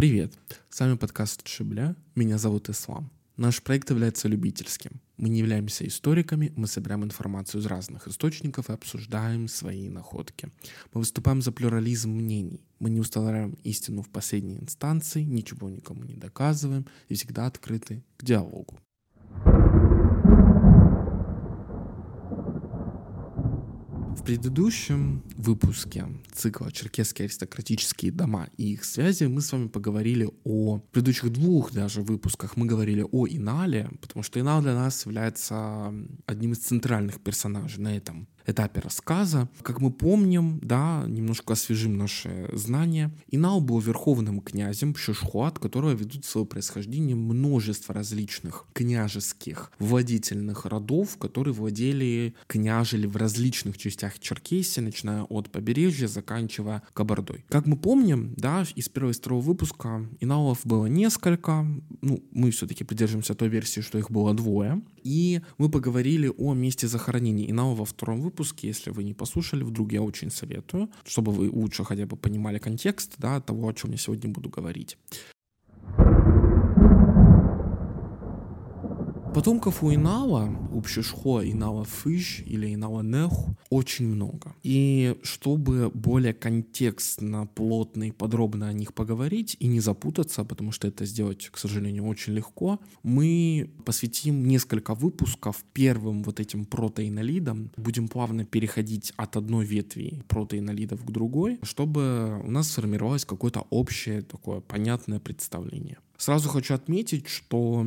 Привет! С вами подкаст Шибля. Меня зовут Ислам. Наш проект является любительским. Мы не являемся историками, мы собираем информацию из разных источников и обсуждаем свои находки. Мы выступаем за плюрализм мнений. Мы не устанавливаем истину в последней инстанции, ничего никому не доказываем и всегда открыты к диалогу. В предыдущем выпуске цикла «Черкесские аристократические дома и их связи» мы с вами поговорили о в предыдущих двух даже выпусках. Мы говорили о Инале, потому что Инал для нас является одним из центральных персонажей на этом этапе рассказа. Как мы помним, да, немножко освежим наши знания, Инал был верховным князем пщышхуэ, от которого ведут свое происхождение множество различных княжеских владетельных родов, которые владели, княжили в различных частях Черкесии, начиная от побережья, заканчивая Кабардой. Как мы помним, да, из первого и второго выпуска Иналов было несколько, ну, мы все-таки придерживаемся той версии, что их было двое, и мы поговорили о месте захоронения Инала во втором выпуске. Если вы не послушали, вдруг я очень советую, чтобы вы лучше хотя бы понимали контекст да, того, о чем я сегодня буду говорить. Потомков у Инала, у Пшишхо, Инала Фыш или Инала Неху очень много. И чтобы более контекстно, плотно и подробно о них поговорить и не запутаться, потому что это сделать, к сожалению, очень легко, мы посвятим несколько выпусков первым вот этим протеинолидам. Будем плавно переходить от одной ветви протеинолидов к другой, чтобы у нас сформировалось какое-то общее такое понятное представление. Сразу хочу отметить, что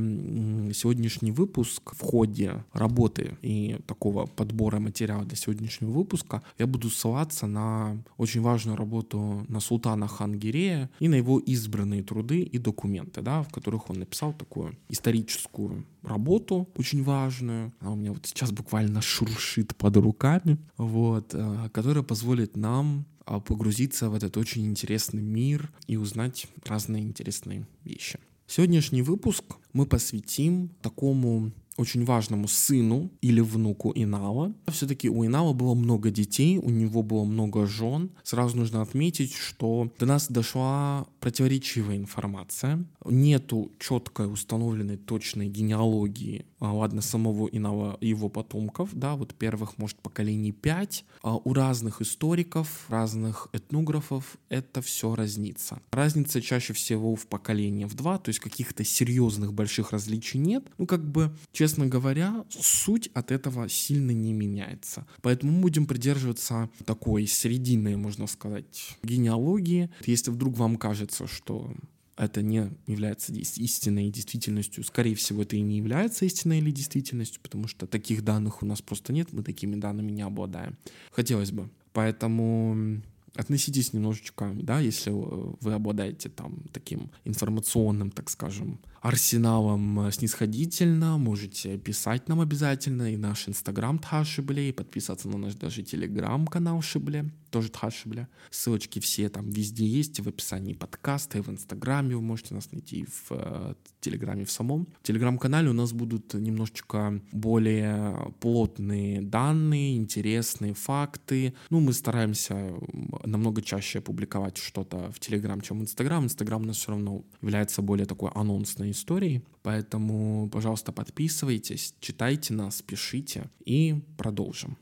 сегодняшний выпуск в ходе работы и такого подбора материала для сегодняшнего выпуска я буду ссылаться на очень важную работу на султана Хангирея и на его избранные труды и документы, да, в которых он написал такую историческую работу очень важную. Она у меня вот сейчас буквально шуршит под руками, вот, э, которая позволит нам погрузиться в этот очень интересный мир и узнать разные интересные вещи. Сегодняшний выпуск мы посвятим такому очень важному сыну или внуку Инала. Все-таки у Инала было много детей, у него было много жен. Сразу нужно отметить, что до нас дошла противоречивая информация. Нету четкой установленной точной генеалогии, а, ладно, самого Инала его потомков, да, вот первых, может, поколений пять. А у разных историков, разных этнографов это все разнится. Разница чаще всего в поколении в два, то есть каких-то серьезных больших различий нет. Ну, как бы, говоря, суть от этого сильно не меняется. Поэтому мы будем придерживаться такой срединной, можно сказать, генеалогии. Если вдруг вам кажется, что это не является истинной действительностью. Скорее всего, это и не является истинной или действительностью, потому что таких данных у нас просто нет, мы такими данными не обладаем. Хотелось бы. Поэтому относитесь немножечко, да, если вы обладаете там таким информационным, так скажем, арсеналом снисходительно, можете писать нам обязательно, и наш инстаграм Тхашибле, и подписаться на наш даже телеграм-канал Шибле, тоже Тхашибле. Ссылочки все там везде есть, в описании подкаста, и в инстаграме вы можете нас найти, в э, телеграме в самом. В телеграм-канале у нас будут немножечко более плотные данные, интересные факты. Ну, мы стараемся намного чаще публиковать что-то в Телеграм, чем в Инстаграм. Инстаграм у нас все равно является более такой анонсной историей. Поэтому, пожалуйста, подписывайтесь, читайте нас, пишите и продолжим.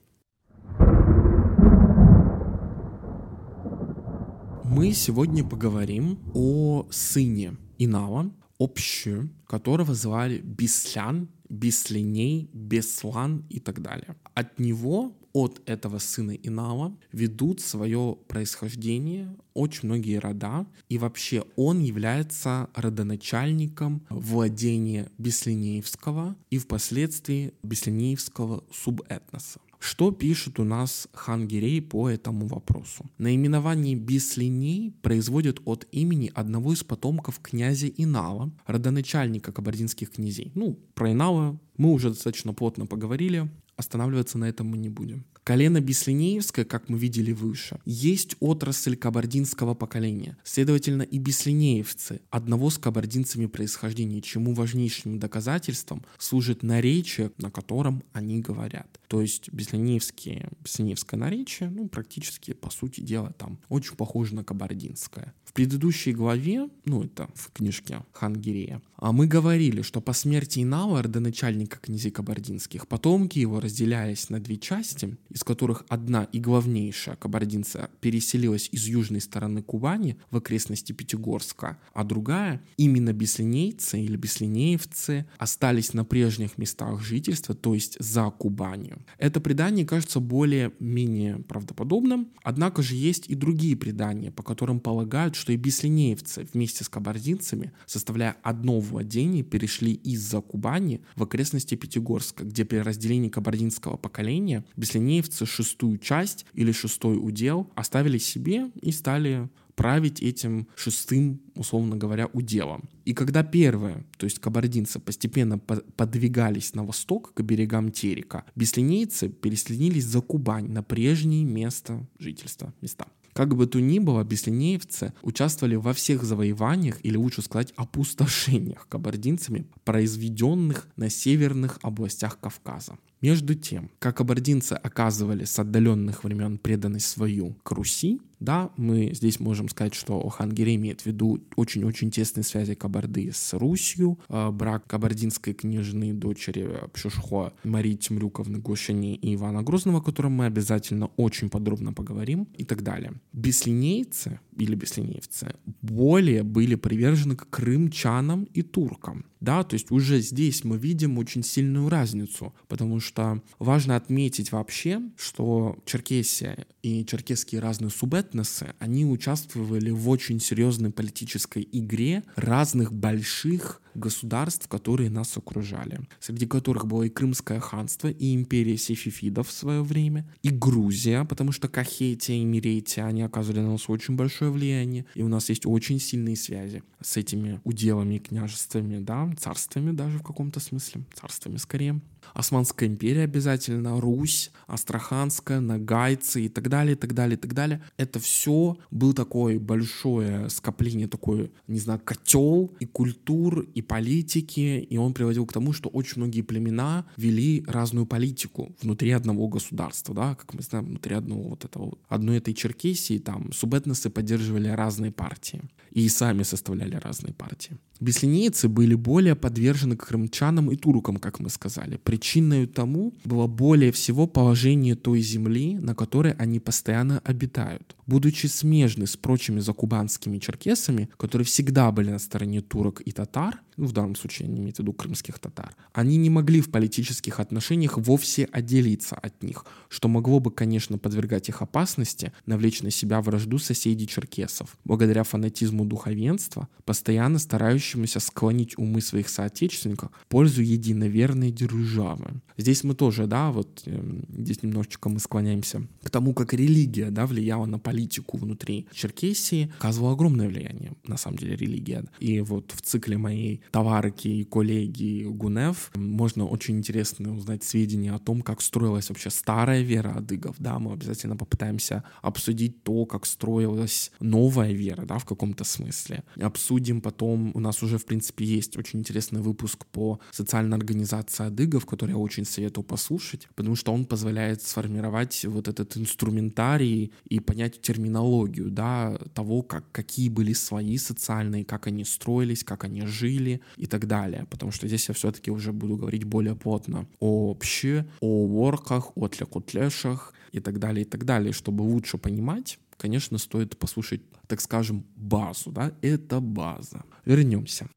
Мы сегодня поговорим о сыне Инала, общую, которого звали Беслян, Беслиней, Беслан и так далее. От него от этого сына Инала ведут свое происхождение очень многие рода, и вообще он является родоначальником владения Беслинеевского и впоследствии Беслинеевского субэтноса. Что пишет у нас хан Гирей по этому вопросу? Наименование Беслиней производят от имени одного из потомков князя Инала, родоначальника кабардинских князей. Ну, про Инала мы уже достаточно плотно поговорили, Останавливаться на этом мы не будем. Колено Беслинеевское, как мы видели выше, есть отрасль кабардинского поколения. Следовательно, и беслинеевцы одного с кабардинцами происхождения, чему важнейшим доказательством служит наречие, на котором они говорят. То есть беслинеевские, беслинеевское наречие, ну, практически, по сути дела, там очень похоже на кабардинское. В предыдущей главе, ну, это в книжке Хангирея, а мы говорили, что по смерти Инала, родоначальника князей кабардинских, потомки его разделялись на две части, из которых одна и главнейшая кабардинца переселилась из южной стороны Кубани в окрестности Пятигорска, а другая, именно беслинейцы или беслинеевцы, остались на прежних местах жительства, то есть за Кубанью. Это предание кажется более-менее правдоподобным, однако же есть и другие предания, по которым полагают, что и беслинеевцы вместе с кабардинцами, составляя одно владение, перешли из-за Кубани в окрестности Пятигорска, где при разделении кабардинского поколения беслинеевцы шестую часть или шестой удел оставили себе и стали править этим шестым, условно говоря, уделом. И когда первые, то есть кабардинцы, постепенно подвигались на восток к берегам Терека, беслинейцы переселились за Кубань на прежнее место жительства, места. Как бы то ни было, беслинеевцы участвовали во всех завоеваниях, или лучше сказать, опустошениях кабардинцами, произведенных на северных областях Кавказа. Между тем, как кабардинцы оказывали с отдаленных времен преданность свою к Руси, да, мы здесь можем сказать, что Хангире имеет в виду очень-очень тесные связи Кабарды с Русью, а, брак кабардинской княжны дочери Пшушхо Марии Тимрюковны Гошани и Ивана Грозного, о котором мы обязательно очень подробно поговорим и так далее. Беслинейцы или беслинеевцы более были привержены к крымчанам и туркам. Да, то есть уже здесь мы видим очень сильную разницу, потому что важно отметить вообще, что Черкесия и черкесские разные субэтносы, они участвовали в очень серьезной политической игре разных больших государств, которые нас окружали, среди которых было и Крымское ханство, и империя сефифидов в свое время, и Грузия, потому что Кахетия и Миретия, они оказывали на нас очень большое влияние, и у нас есть очень сильные связи с этими уделами и княжествами, да, царствами даже в каком-то смысле, царствами скорее. Османская империя обязательно, Русь, Астраханская, Нагайцы и так далее, и так далее, и так далее. Это все был такое большое скопление, такой, не знаю, котел и культур, и политики, и он приводил к тому, что очень многие племена вели разную политику внутри одного государства, да, как мы знаем, внутри одного вот этого, одной этой Черкесии, там, субэтносы поддерживали разные партии и сами составляли разные партии. Беслинейцы были более подвержены крымчанам и туркам, как мы сказали. Причиной тому было более всего положение той земли, на которой они постоянно обитают. Будучи смежны с прочими закубанскими черкесами, которые всегда были на стороне турок и татар, ну, в данном случае они имеют в виду крымских татар, они не могли в политических отношениях вовсе отделиться от них, что могло бы, конечно, подвергать их опасности, навлечь на себя вражду соседей черкесов. Благодаря фанатизму духовенства, постоянно старающемуся склонить умы своих соотечественников в пользу единоверной державы. Здесь мы тоже, да, вот э, здесь немножечко мы склоняемся к тому, как религия, да, влияла на политику внутри Черкесии, оказывала огромное влияние, на самом деле, религия. И вот в цикле моей товарки и коллеги Гунев можно очень интересно узнать сведения о том, как строилась вообще старая вера адыгов, да, мы обязательно попытаемся обсудить то, как строилась новая вера, да, в каком-то смысле. Обсудим потом, у нас уже, в принципе, есть очень интересный выпуск по социальной организации адыгов, который я очень советую послушать, потому что он позволяет сформировать вот этот инструментарий и понять терминологию, да, того, как, какие были слои социальные, как они строились, как они жили, и так далее. Потому что здесь я все-таки уже буду говорить более плотно о пще, о ворках, о тлекутлешах и так далее, и так далее. Чтобы лучше понимать, конечно, стоит послушать, так скажем, базу, да, это база. Вернемся.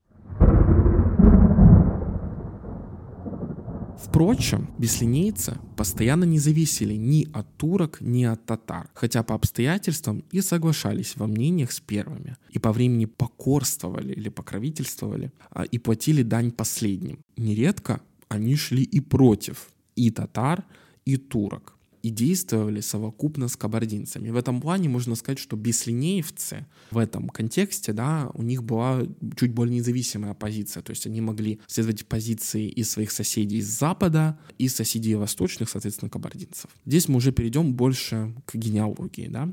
Впрочем, беслинейцы постоянно не зависели ни от турок, ни от татар, хотя по обстоятельствам и соглашались во мнениях с первыми, и по времени покорствовали или покровительствовали, а, и платили дань последним. Нередко они шли и против и татар, и турок. И действовали совокупно с кабардинцами. В этом плане можно сказать, что беслинеевцы в этом контексте, да, у них была чуть более независимая позиция, то есть они могли следовать позиции и своих соседей с запада, и соседей восточных, соответственно, кабардинцев. Здесь мы уже перейдем больше к генеалогии, да.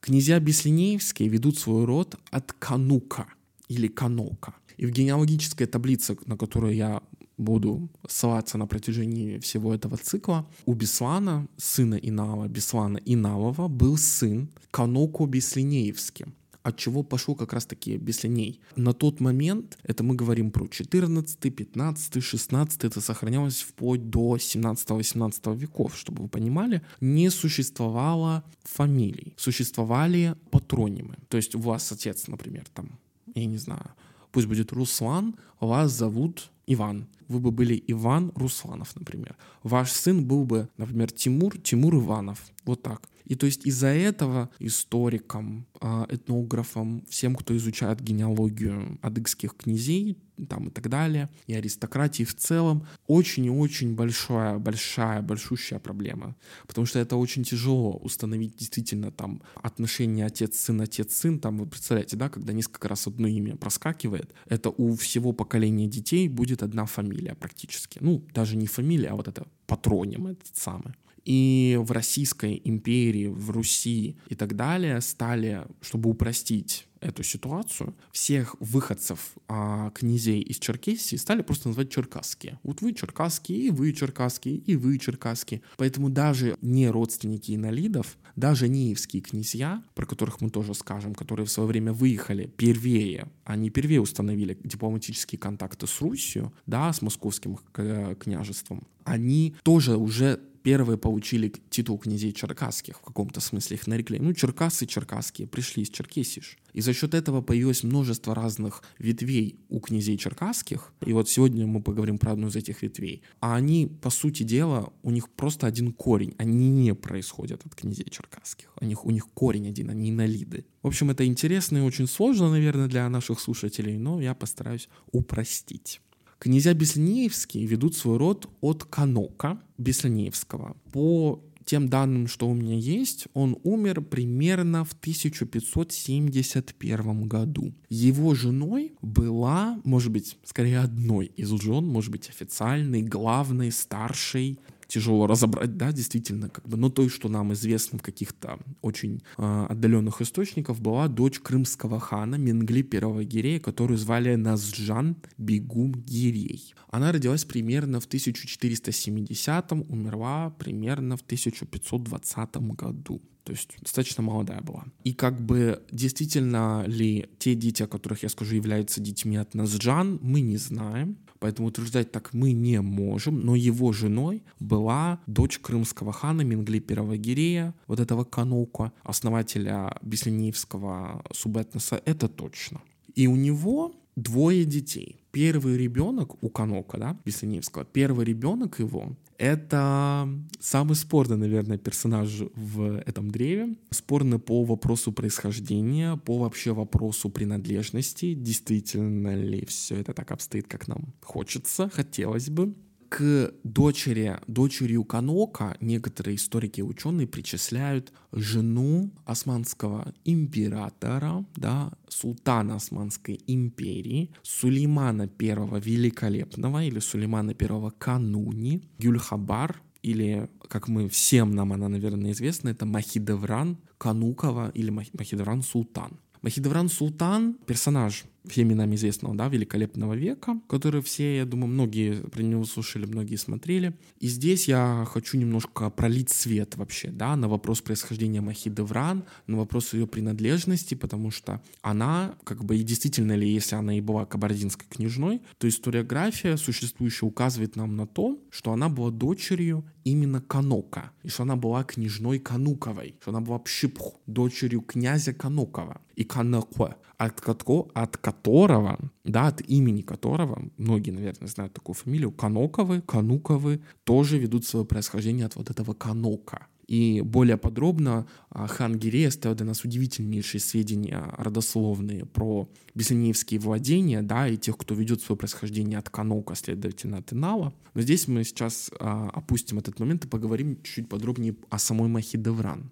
Князья Беслинеевские ведут свой род от Канука или Канока. И в генеалогической таблице, на которую я буду ссылаться на протяжении всего этого цикла, у Беслана, сына Инава, Беслана Инавова, был сын Каноку Беслинеевский от чего пошел как раз-таки Беслиней. На тот момент, это мы говорим про 14, 15, 16, это сохранялось вплоть до 17-18 веков, чтобы вы понимали, не существовало фамилий, существовали патронимы. То есть у вас отец, например, там, я не знаю, пусть будет Руслан, вас зовут Иван. Вы бы были Иван Русланов, например. Ваш сын был бы, например, Тимур, Тимур Иванов. Вот так. И то есть из-за этого историкам, а, этнографам, всем, кто изучает генеалогию адыгских князей, там и так далее, и аристократии в целом, очень и очень большая, большая, большущая проблема. Потому что это очень тяжело установить действительно там отношения отец-сын, отец-сын. Там вы представляете, да, когда несколько раз одно имя проскакивает, это у всего поколения детей будет одна фамилия практически. Ну, даже не фамилия, а вот это патроним этот самый. И в Российской империи, в Руси и так далее стали, чтобы упростить эту ситуацию, всех выходцев а, князей из Черкесии стали просто называть черкасские. Вот вы черкасские, и вы черкасские, и вы черкасские. Поэтому даже не родственники инолидов, даже неевские князья, про которых мы тоже скажем, которые в свое время выехали первее, они первее установили дипломатические контакты с Русью, да, с московским княжеством, они тоже уже первые получили титул князей черкасских, в каком-то смысле их нарекли. Ну, черкасы черкасские пришли из Черкесиш. И за счет этого появилось множество разных ветвей у князей черкасских. И вот сегодня мы поговорим про одну из этих ветвей. А они, по сути дела, у них просто один корень. Они не происходят от князей черкасских. У них, у них корень один, они инолиды. В общем, это интересно и очень сложно, наверное, для наших слушателей, но я постараюсь упростить. Князья Беслинеевские ведут свой род от Канока Беслинеевского. По тем данным, что у меня есть, он умер примерно в 1571 году. Его женой была, может быть, скорее одной из жен, может быть, официальной, главной, старшей тяжело разобрать, да, действительно, как бы, но то, что нам известно в каких-то очень э, отдаленных источниках, была дочь крымского хана Менгли первого Гирея, которую звали Назджан Бегум Гирей. Она родилась примерно в 1470-м, умерла примерно в 1520 году. То есть достаточно молодая была. И как бы действительно ли те дети, о которых я скажу, являются детьми от Назджан, мы не знаем. Поэтому утверждать так мы не можем. Но его женой была дочь крымского хана Мингли первого Гирея, вот этого Канука, основателя Беслениевского субэтноса, это точно. И у него двое детей. Первый ребенок у Канока, да, Беслиневского, первый ребенок его это самый спорный, наверное, персонаж в этом древе. Спорный по вопросу происхождения, по вообще вопросу принадлежности. Действительно ли все это так обстоит, как нам хочется, хотелось бы к дочери, дочерью Канока некоторые историки и ученые причисляют жену османского императора, да, султана Османской империи, Сулеймана I Великолепного или Сулеймана I Кануни, Гюльхабар, или, как мы всем нам она, наверное, известна, это Махидевран Канукова или Махидевран Султан. Махидевран Султан — персонаж всеми нам известного, да, великолепного века, который все, я думаю, многие про него слушали, многие смотрели. И здесь я хочу немножко пролить свет вообще, да, на вопрос происхождения Махиды Вран, на вопрос ее принадлежности, потому что она, как бы, и действительно ли, если она и была кабардинской княжной, то историография существующая указывает нам на то, что она была дочерью именно Канока, и что она была княжной Кануковой, что она была Пшипху, дочерью князя Канукова и Канакуа от, от которого, да, от имени которого, многие, наверное, знают такую фамилию, Каноковы, Кануковы, тоже ведут свое происхождение от вот этого Канока. И более подробно а, хан Гирей оставил для нас удивительнейшие сведения родословные про беслинеевские владения, да, и тех, кто ведет свое происхождение от Канока, следовательно, от Инала. Но здесь мы сейчас а, опустим этот момент и поговорим чуть подробнее о самой Махидевран.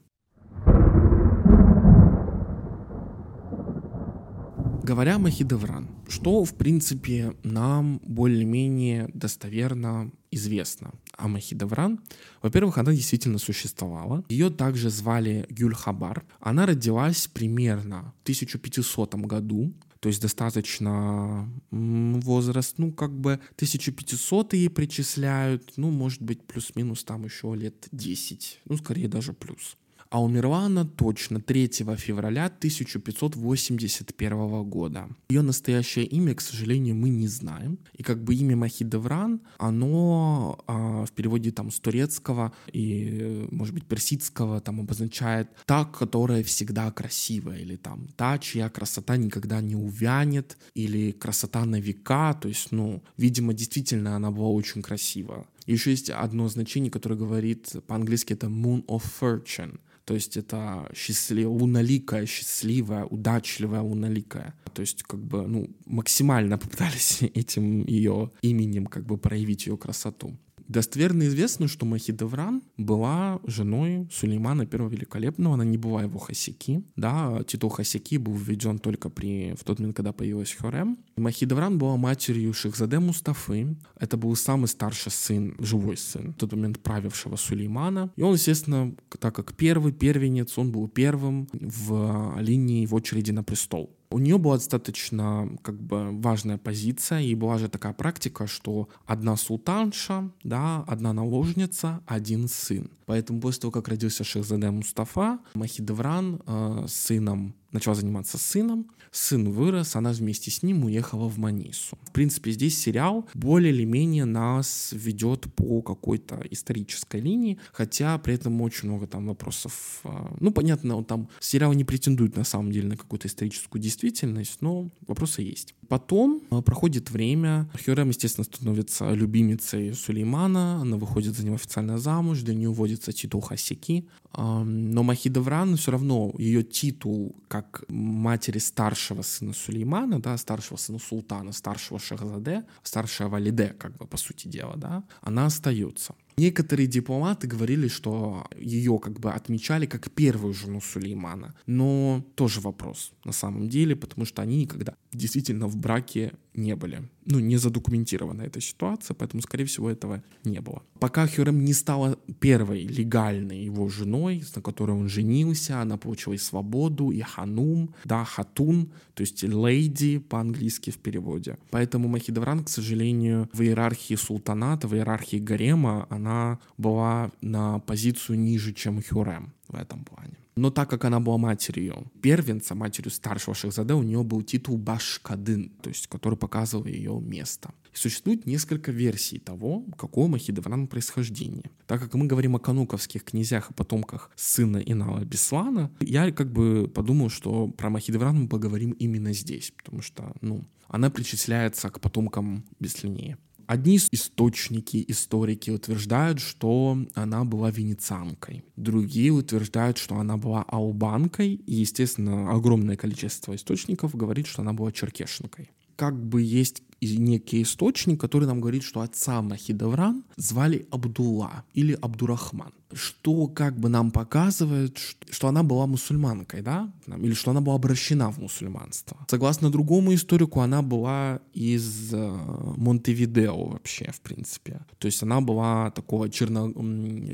Говоря о Махидевран, что, в принципе, нам более-менее достоверно известно о Махидевран? Во-первых, она действительно существовала. Ее также звали Гюльхабар. Она родилась примерно в 1500 году то есть достаточно возраст, ну, как бы 1500 ей причисляют, ну, может быть, плюс-минус там еще лет 10, ну, скорее даже плюс а умерла она точно 3 февраля 1581 года. Ее настоящее имя, к сожалению, мы не знаем. И как бы имя Махидевран, оно а, в переводе там с турецкого и, может быть, персидского там обозначает «та, которая всегда красивая» или там «та, чья красота никогда не увянет» или «красота на века». То есть, ну, видимо, действительно она была очень красива. Еще есть одно значение, которое говорит по-английски это moon of fortune. То есть это счастлив... луноликая, счастливая, удачливая луноликая. То есть как бы ну, максимально попытались этим ее именем как бы проявить ее красоту. Достоверно известно, что Махидевран была женой Сулеймана I Великолепного, она не была его хасики, да, титул хасики был введен только при, в тот момент, когда появилась Хюрем. Махидевран была матерью Шехзаде Мустафы, это был самый старший сын, живой сын, в тот момент правившего Сулеймана, и он, естественно, так как первый первенец, он был первым в линии в очереди на престол. У нее была достаточно как бы важная позиция, и была же такая практика, что одна султанша, да, одна наложница, один сын. Поэтому после того, как родился Шехзаде Мустафа, Махидевран э, сыном начала заниматься сыном, сын вырос, она вместе с ним уехала в Манису. В принципе, здесь сериал более или менее нас ведет по какой-то исторической линии, хотя при этом очень много там вопросов. А, ну, понятно, он там сериал не претендует на самом деле на какую-то историческую действительность, но вопросы есть. Потом а, проходит время, Хюрем, естественно, становится любимицей Сулеймана, она выходит за него официально замуж, для нее вводится титул Хасики, но Махидевран все равно, ее титул как матери старшего сына Сулеймана, да, старшего сына султана, старшего Шахзаде, старшего Валиде, как бы по сути дела, да, она остается. Некоторые дипломаты говорили, что ее как бы отмечали как первую жену Сулеймана. Но тоже вопрос на самом деле, потому что они никогда действительно в браке не были. Ну, не задокументирована эта ситуация, поэтому, скорее всего, этого не было. Пока Хюрем не стала первой легальной его женой, на которой он женился, она получила и свободу, и ханум, да, хатун, то есть лейди по-английски в переводе. Поэтому Махидевран, к сожалению, в иерархии султаната, в иерархии гарема, она была на позицию ниже, чем Хюрем в этом плане. Но так как она была матерью первенца, матерью старшего Шахзаде, у нее был титул Башкадын, то есть который показывал ее место. И существует несколько версий того, какого Махидевран происхождения. Так как мы говорим о кануковских князях и потомках сына Инала Беслана, я как бы подумал, что про Махидевран мы поговорим именно здесь, потому что, ну, она причисляется к потомкам Беслинея. Одни источники, историки утверждают, что она была венецианкой. Другие утверждают, что она была албанкой. И, естественно, огромное количество источников говорит, что она была черкешенкой. Как бы есть некий источник, который нам говорит, что отца Махидавран звали Абдулла или Абдурахман. Что как бы нам показывает, что она была мусульманкой, да? Или что она была обращена в мусульманство. Согласно другому историку, она была из э, Монтевидео вообще, в принципе. То есть она была такого черно,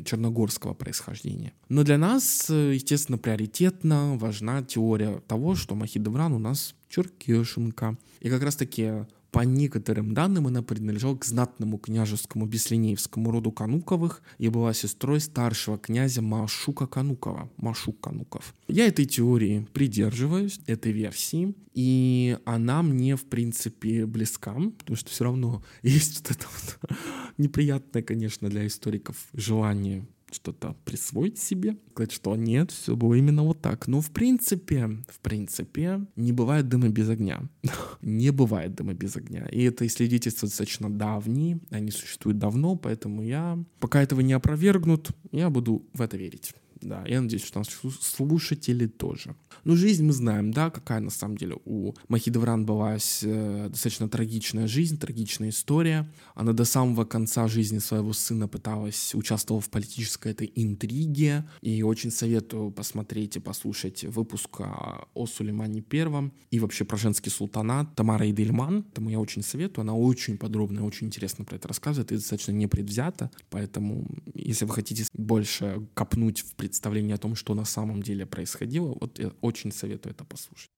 черногорского происхождения. Но для нас, э, естественно, приоритетно важна теория того, что Махидавран у нас черкешенка. И как раз таки по некоторым данным, она принадлежала к знатному княжескому беслинеевскому роду Кануковых и была сестрой старшего князя Машука Канукова, Машук Кануков. Я этой теории придерживаюсь, этой версии, и она мне, в принципе, близка, потому что все равно есть вот это вот неприятное, конечно, для историков желание что-то присвоить себе, сказать, что нет, все было именно вот так. Но в принципе, в принципе, не бывает дыма без огня. не бывает дыма без огня. И это исследовательства достаточно давние, они существуют давно, поэтому я, пока этого не опровергнут, я буду в это верить. Да, я надеюсь, что наши слушатели тоже. Ну, жизнь мы знаем, да, какая на самом деле у Махидевран была э, достаточно трагичная жизнь, трагичная история. Она до самого конца жизни своего сына пыталась участвовать в политической этой интриге. И очень советую посмотреть и послушать выпуск о Сулеймане Первом и вообще про женский султанат Тамара Идельман. Тому я очень советую. Она очень подробно очень интересно про это рассказывает и достаточно непредвзято. Поэтому, если вы хотите больше копнуть в представлении о том, что на самом деле происходило, вот я очень советую это послушать.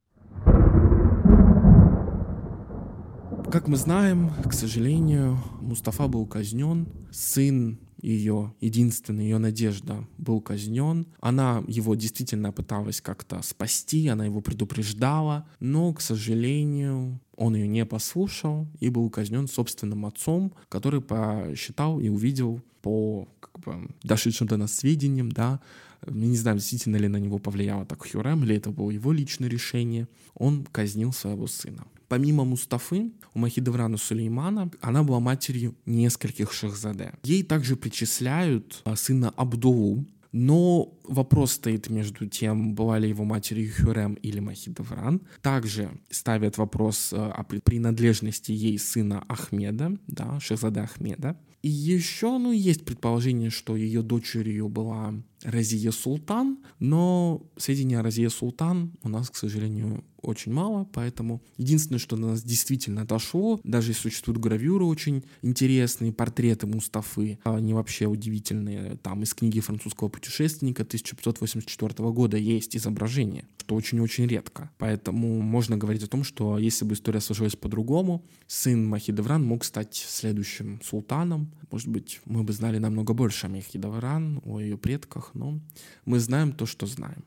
Как мы знаем, к сожалению, Мустафа был казнен, сын ее, единственная ее надежда, был казнен. Она его действительно пыталась как-то спасти, она его предупреждала, но, к сожалению, он ее не послушал и был казнен собственным отцом, который посчитал и увидел по как бы, дошедшим до нас сведениям, да, не знаем, действительно ли на него повлияло так Хюрем, или это было его личное решение, он казнил своего сына. Помимо Мустафы, у Махидеврана Сулеймана она была матерью нескольких шахзаде. Ей также причисляют а, сына Абдулу, но вопрос стоит между тем, была ли его матерью Хюрем или Махидевран. Также ставят вопрос а, о принадлежности ей сына Ахмеда, да, Шахзада Ахмеда. И еще, ну, есть предположение, что ее дочерью была Разия Султан, но сведения о Разия Султан у нас, к сожалению, очень мало, поэтому единственное, что до нас действительно дошло, даже существуют гравюры очень интересные, портреты Мустафы, они вообще удивительные, там из книги французского путешественника 1584 года есть изображение, что очень-очень редко, поэтому можно говорить о том, что если бы история сложилась по-другому, сын Махидевран мог стать следующим султаном, может быть, мы бы знали намного больше о Махидевран, о ее предках, но мы знаем то, что знаем.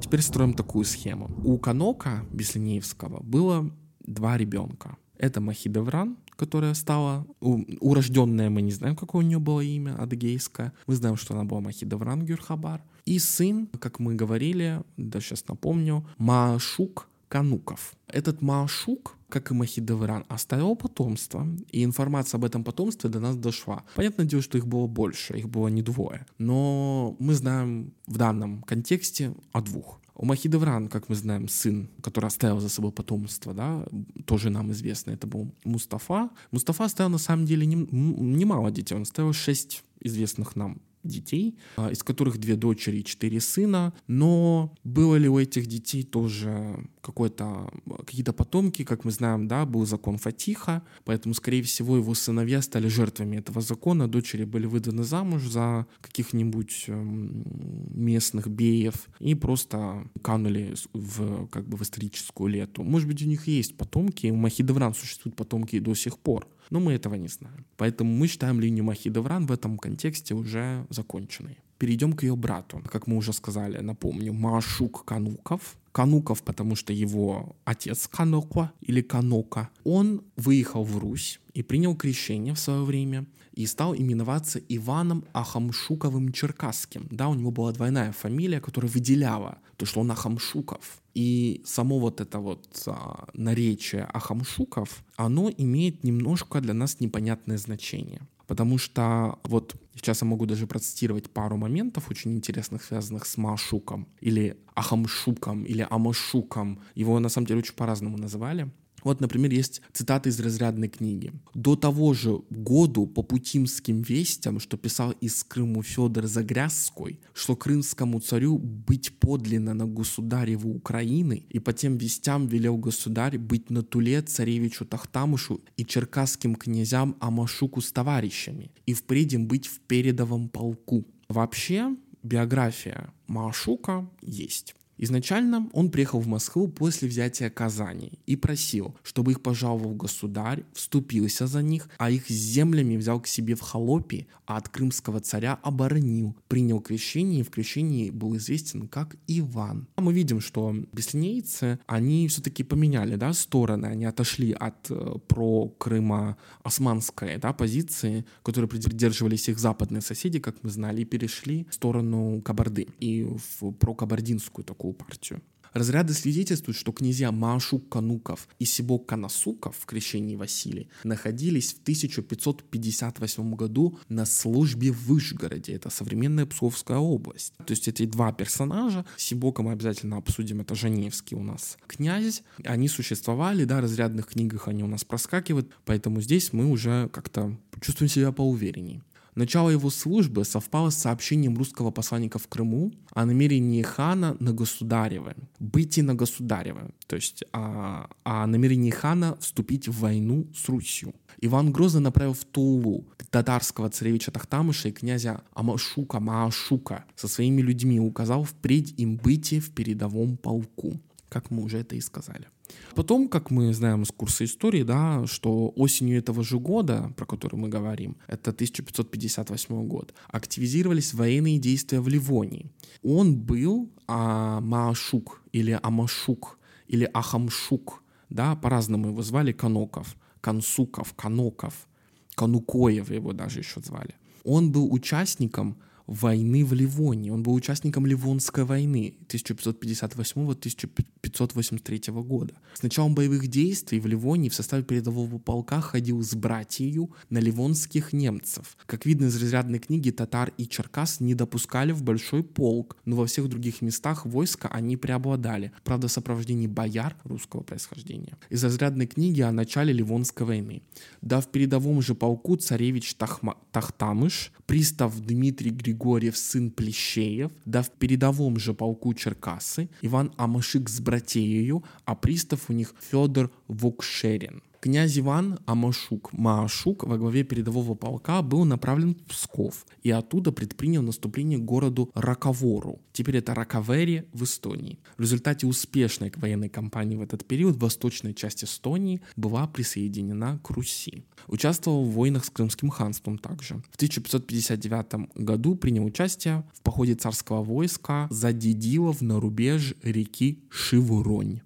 Теперь строим такую схему. У Канока Беслинеевского было два ребенка. Это Махидевран, которая стала урожденная, мы не знаем, какое у нее было имя, адыгейское. Мы знаем, что она была Махидевран Гюрхабар. И сын, как мы говорили, да сейчас напомню, Маашук Кануков. Этот Маашук, как и Махидевран, оставил потомство, и информация об этом потомстве до нас дошла. Понятное дело, что их было больше, их было не двое. Но мы знаем в данном контексте о двух. У Махидевран, как мы знаем, сын, который оставил за собой потомство, да, тоже нам известно, это был Мустафа. Мустафа оставил на самом деле немало детей, он оставил шесть известных нам детей, а, из которых две дочери и четыре сына. Но было ли у этих детей тоже какой-то, какие-то потомки, как мы знаем, да, был закон Фатиха, поэтому, скорее всего, его сыновья стали жертвами этого закона, дочери были выданы замуж за каких-нибудь эм, местных беев и просто канули в, как бы, в историческую лету. Может быть, у них есть потомки, у Махидевран существуют потомки до сих пор, но мы этого не знаем. Поэтому мы считаем линию Махидевран в этом контексте уже законченной. Перейдем к ее брату. Как мы уже сказали, напомню, Машук Кануков. Кануков, потому что его отец Каноква или Канока, он выехал в Русь и принял крещение в свое время и стал именоваться Иваном Ахамшуковым Черкасским. Да, у него была двойная фамилия, которая выделяла то, что он Ахамшуков. И само вот это вот а, наречие Ахамшуков, оно имеет немножко для нас непонятное значение. Потому что вот сейчас я могу даже процитировать пару моментов очень интересных, связанных с Машуком или Ахамшуком или Амашуком. Его на самом деле очень по-разному называли. Вот, например, есть цитата из разрядной книги. «До того же году по путимским вестям, что писал из Крыму Федор Загрязской, что крымскому царю быть подлинно на государеву Украины, и по тем вестям велел государь быть на Туле царевичу Тахтамышу и черкасским князям Амашуку с товарищами, и впредь быть в передовом полку». Вообще, биография Машука есть. Изначально он приехал в Москву после взятия Казани и просил, чтобы их пожаловал государь, вступился за них, а их землями взял к себе в холопи, а от крымского царя оборонил, принял крещение и в крещении был известен как Иван. А мы видим, что беслинейцы, они все-таки поменяли да, стороны, они отошли от э, про Крыма османской да, позиции, которые придерживались их западные соседи, как мы знали, и перешли в сторону Кабарды. И в прокабардинскую такую партию. Разряды свидетельствуют, что князья Маашук Кануков и Сибок Канасуков в крещении Василия находились в 1558 году на службе в Вышгороде. Это современная Псковская область. То есть эти два персонажа, Сибока мы обязательно обсудим, это Женевский у нас князь, они существовали, да, в разрядных книгах они у нас проскакивают, поэтому здесь мы уже как-то чувствуем себя поувереннее. Начало его службы совпало с сообщением русского посланника в Крыму о намерении хана на государева, быть на государева, то есть о, о намерении хана вступить в войну с Русью. Иван Грозный направил в Тулу татарского царевича Тахтамыша и князя Амашука Маашука со своими людьми указал впредь им быть в передовом полку, как мы уже это и сказали. Потом, как мы знаем из курса истории, да, что осенью этого же года, про который мы говорим, это 1558 год, активизировались военные действия в Ливонии. Он был а, Маашук или Амашук или Ахамшук, да, по-разному его звали, Каноков, Кансуков, Каноков, Канукоев его даже еще звали. Он был участником войны в Ливонии. Он был участником Ливонской войны 1558-1583 года. С началом боевых действий в Ливонии в составе передового полка ходил с братьей на ливонских немцев. Как видно из разрядной книги, татар и черкас не допускали в большой полк, но во всех других местах войска они преобладали. Правда, в сопровождении бояр русского происхождения. Из разрядной книги о начале Ливонской войны. Да в передовом же полку царевич Тахма... Тахтамыш, пристав Дмитрий Григорьевич Григорьев, сын Плещеев, да в передовом же полку Черкасы Иван Амашик с братеею, а пристав у них Федор Вукшерин. Князь Иван Амашук Маашук во главе передового полка был направлен в Псков и оттуда предпринял наступление к городу Раковору. Теперь это Ракавери в Эстонии. В результате успешной военной кампании в этот период восточная часть Эстонии была присоединена к Руси. Участвовал в войнах с Крымским ханством также. В 1559 году принял участие в походе царского войска за Дедилов на рубеж реки Шивуронь.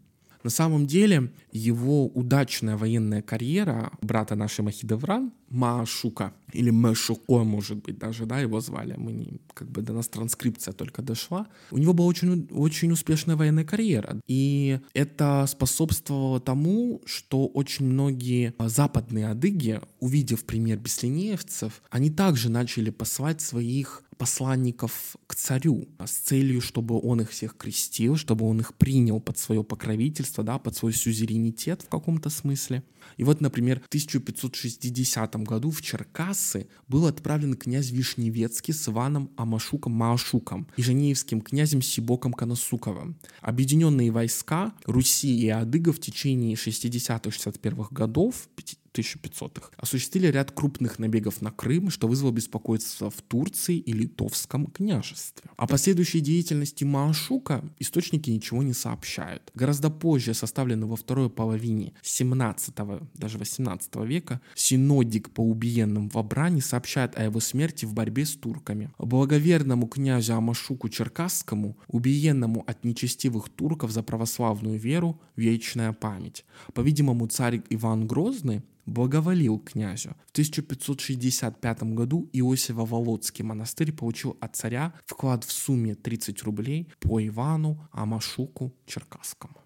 На самом деле его удачная военная карьера брата нашей Махидевран, Маашука, или Мэшуко, может быть, даже, да, его звали, мы не, как бы до нас транскрипция только дошла. У него была очень, очень успешная военная карьера, и это способствовало тому, что очень многие западные адыги, увидев пример беслинеевцев, они также начали посылать своих посланников к царю с целью, чтобы он их всех крестил, чтобы он их принял под свое покровительство, да, под свой сюзеренитет в каком-то смысле. И вот, например, в 1560 году в Черкассы был отправлен князь Вишневецкий с Иваном Амашуком Маашуком и женеевским князем Сибоком Коносуковым. Объединенные войска Руси и Адыга в течение 60-61 годов 1500-х, осуществили ряд крупных набегов на Крым, что вызвало беспокойство в Турции и Литовском княжестве. О последующей деятельности Маашука источники ничего не сообщают. Гораздо позже, составленный во второй половине 17 даже 18 века, синодик по убиенным в Абране сообщает о его смерти в борьбе с турками. Благоверному князю Амашуку Черкасскому, убиенному от нечестивых турков за православную веру, вечная память. По-видимому, царь Иван Грозный благоволил князю. В 1565 году Иосифо-Володский монастырь получил от царя вклад в сумме 30 рублей по Ивану Амашуку Черкасскому.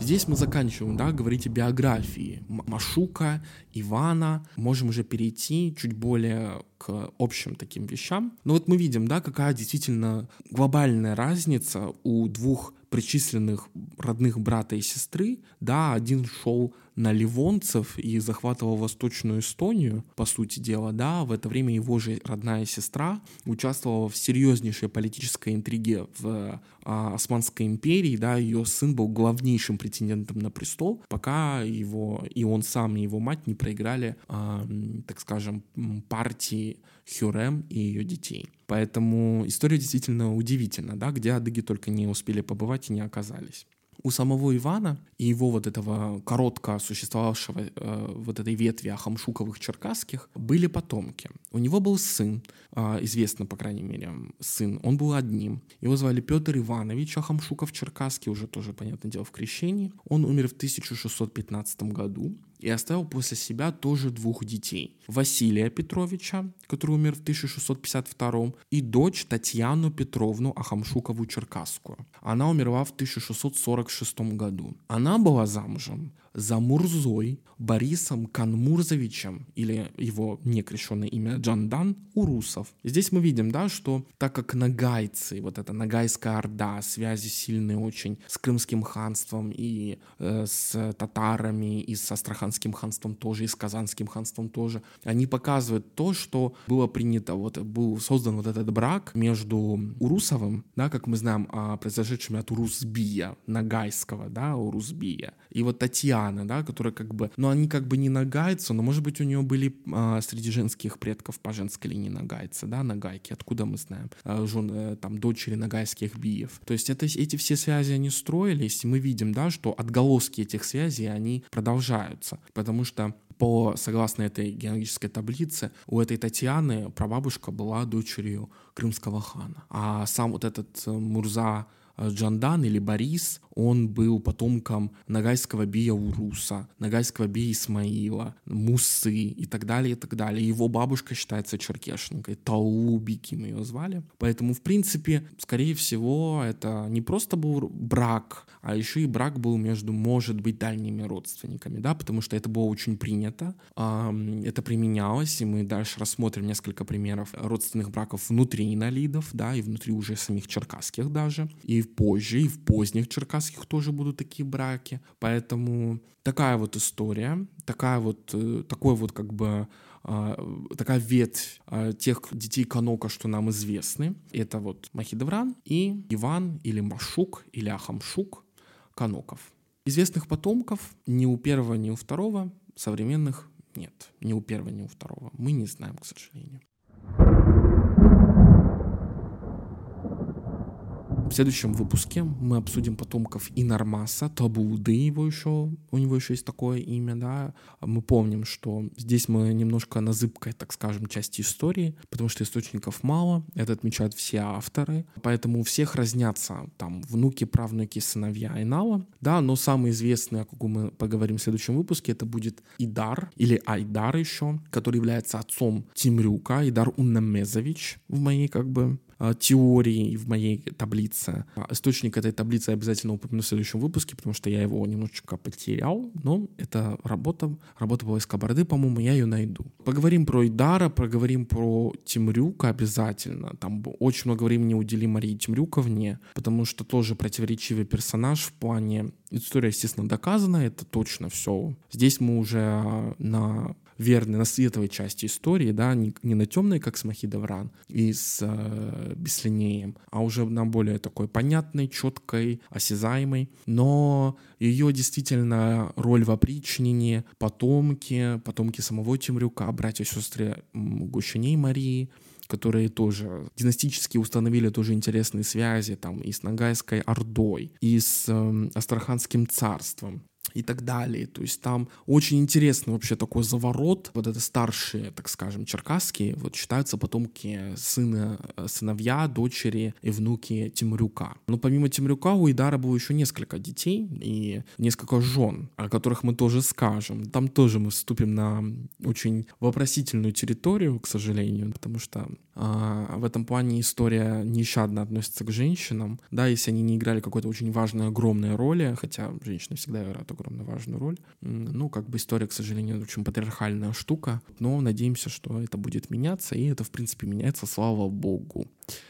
Здесь мы заканчиваем, да, говорить о биографии Машука, Ивана. Можем уже перейти чуть более к общим таким вещам. Но вот мы видим, да, какая действительно глобальная разница у двух причисленных родных брата и сестры, да, один шел на ливонцев и захватывал Восточную Эстонию, по сути дела, да, в это время его же родная сестра участвовала в серьезнейшей политической интриге в а, Османской империи, да, ее сын был главнейшим претендентом на престол, пока его и он сам, и его мать не проиграли, а, так скажем, партии Хюрем и ее детей. Поэтому история действительно удивительна, да, где адыги только не успели побывать и не оказались у самого Ивана и его вот этого коротко существовавшего э, вот этой ветви Ахамшуковых черкасских были потомки. У него был сын, э, известно, по крайней мере, сын. Он был одним. Его звали Петр Иванович Ахамшуков Черкасский, уже тоже, понятное дело, в крещении. Он умер в 1615 году и оставил после себя тоже двух детей. Василия Петровича, который умер в 1652, и дочь Татьяну Петровну Ахамшукову-Черкасскую. Она умерла в 1646 году. Она была замужем за Мурзой Борисом Канмурзовичем, или его некрещенное имя Джандан, Урусов. Здесь мы видим, да, что так как нагайцы, вот эта нагайская орда, связи сильные очень с Крымским ханством и э, с татарами, и с Астраханским ханством тоже, и с Казанским ханством тоже, они показывают то, что было принято, вот был создан вот этот брак между Урусовым, да, как мы знаем, а, произошедшим от Урусбия, нагайского, да, Урусбия, и вот Татьяна, да, которая как бы, ну, они как бы не нагайцы, но, может быть, у нее были а, среди женских предков по женской линии нагайцы, да, нагайки, откуда мы знаем, а, жен, э, там, дочери нагайских биев. То есть это, эти все связи, они строились, и мы видим, да, что отголоски этих связей, они продолжаются, потому что по, согласно этой геологической таблице, у этой Татьяны прабабушка была дочерью крымского хана. А сам вот этот э, Мурза Джандан или Борис, он был потомком нагайского бия Уруса, нагайского бия Исмаила, Мусы и так далее, и так далее. Его бабушка считается черкешникой, Таубики мы ее звали. Поэтому, в принципе, скорее всего, это не просто был брак, а еще и брак был между, может быть, дальними родственниками, да, потому что это было очень принято, это применялось, и мы дальше рассмотрим несколько примеров родственных браков внутри инолидов, да, и внутри уже самих черкасских даже, и позже, и в поздних черкасских тоже будут такие браки. Поэтому такая вот история, такая вот, э, такой вот как бы а, такая ветвь а, тех детей Канока, что нам известны. Это вот Махидевран и Иван или Машук или Ахамшук Каноков. Известных потомков ни у первого, ни у второго современных нет. Ни у первого, ни у второго. Мы не знаем, к сожалению. В следующем выпуске мы обсудим потомков Инармаса, Табуды его еще, у него еще есть такое имя, да. Мы помним, что здесь мы немножко на зыбкой, так скажем, части истории, потому что источников мало, это отмечают все авторы, поэтому у всех разнятся там внуки, правнуки, сыновья Айнала, да, но самый известный, о каком мы поговорим в следующем выпуске, это будет Идар, или Айдар еще, который является отцом Тимрюка, Идар Уннамезович в моей как бы а, теории в моей таблице. А, источник этой таблицы я обязательно упомяну в следующем выпуске, потому что я его немножечко потерял, но это работа, работа была из Кабарды, по-моему, я ее найду. Поговорим про Идара, поговорим про Тимрюка обязательно. Там очень много времени уделим Марии Тимрюковне, потому что тоже противоречивый персонаж в плане История, естественно, доказана, это точно все. Здесь мы уже на верны на светлой части истории, да, не, не на темной, как с Махидавран и с э, Беслинеем, а уже на более такой понятной, четкой, осязаемой. Но ее действительно роль в опричнине, потомки, потомки самого Темрюка, братья и сестры Гущиней Марии, которые тоже династически установили тоже интересные связи там и с Ногайской Ордой, и с э, Астраханским царством и так далее. То есть там очень интересный вообще такой заворот. Вот это старшие, так скажем, черкасские, вот считаются потомки сына, сыновья, дочери и внуки Тимрюка. Но помимо Тимрюка у Идара было еще несколько детей и несколько жен, о которых мы тоже скажем. Там тоже мы вступим на очень вопросительную территорию, к сожалению, потому что в этом плане история нещадно относится к женщинам. Да, если они не играли какой-то очень важной, огромной роли, хотя женщины всегда играют огромно важную роль. Ну, как бы история, к сожалению, очень патриархальная штука, но надеемся, что это будет меняться, и это, в принципе, меняется, слава богу.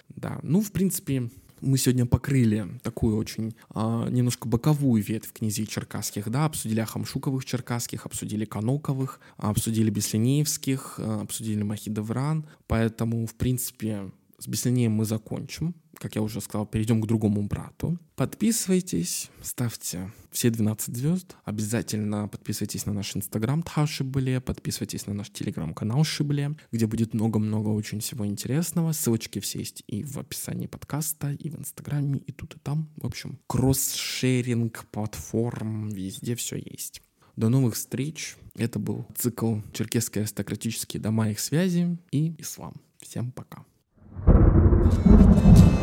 Да, ну, в принципе, Мы сегодня покрыли такую очень а, немножко боковую ветвь князей черкасских, да, обсудили Ахамшуковых черкасских, обсудили Каноковых, обсудили Беслинеевских, а, обсудили Махидевран, поэтому, в принципе, с Беслинеем мы закончим. Как я уже сказал, перейдем к другому брату. Подписывайтесь, ставьте все 12 звезд. Обязательно подписывайтесь на наш инстаграм Тхашибле, подписывайтесь на наш телеграм-канал Шибле, где будет много-много очень всего интересного. Ссылочки все есть и в описании подкаста, и в инстаграме, и тут, и там. В общем, кросс-шеринг платформ, везде все есть. До новых встреч. Это был цикл «Черкесские аристократические дома их связи» и «Ислам». Всем пока. Thank you.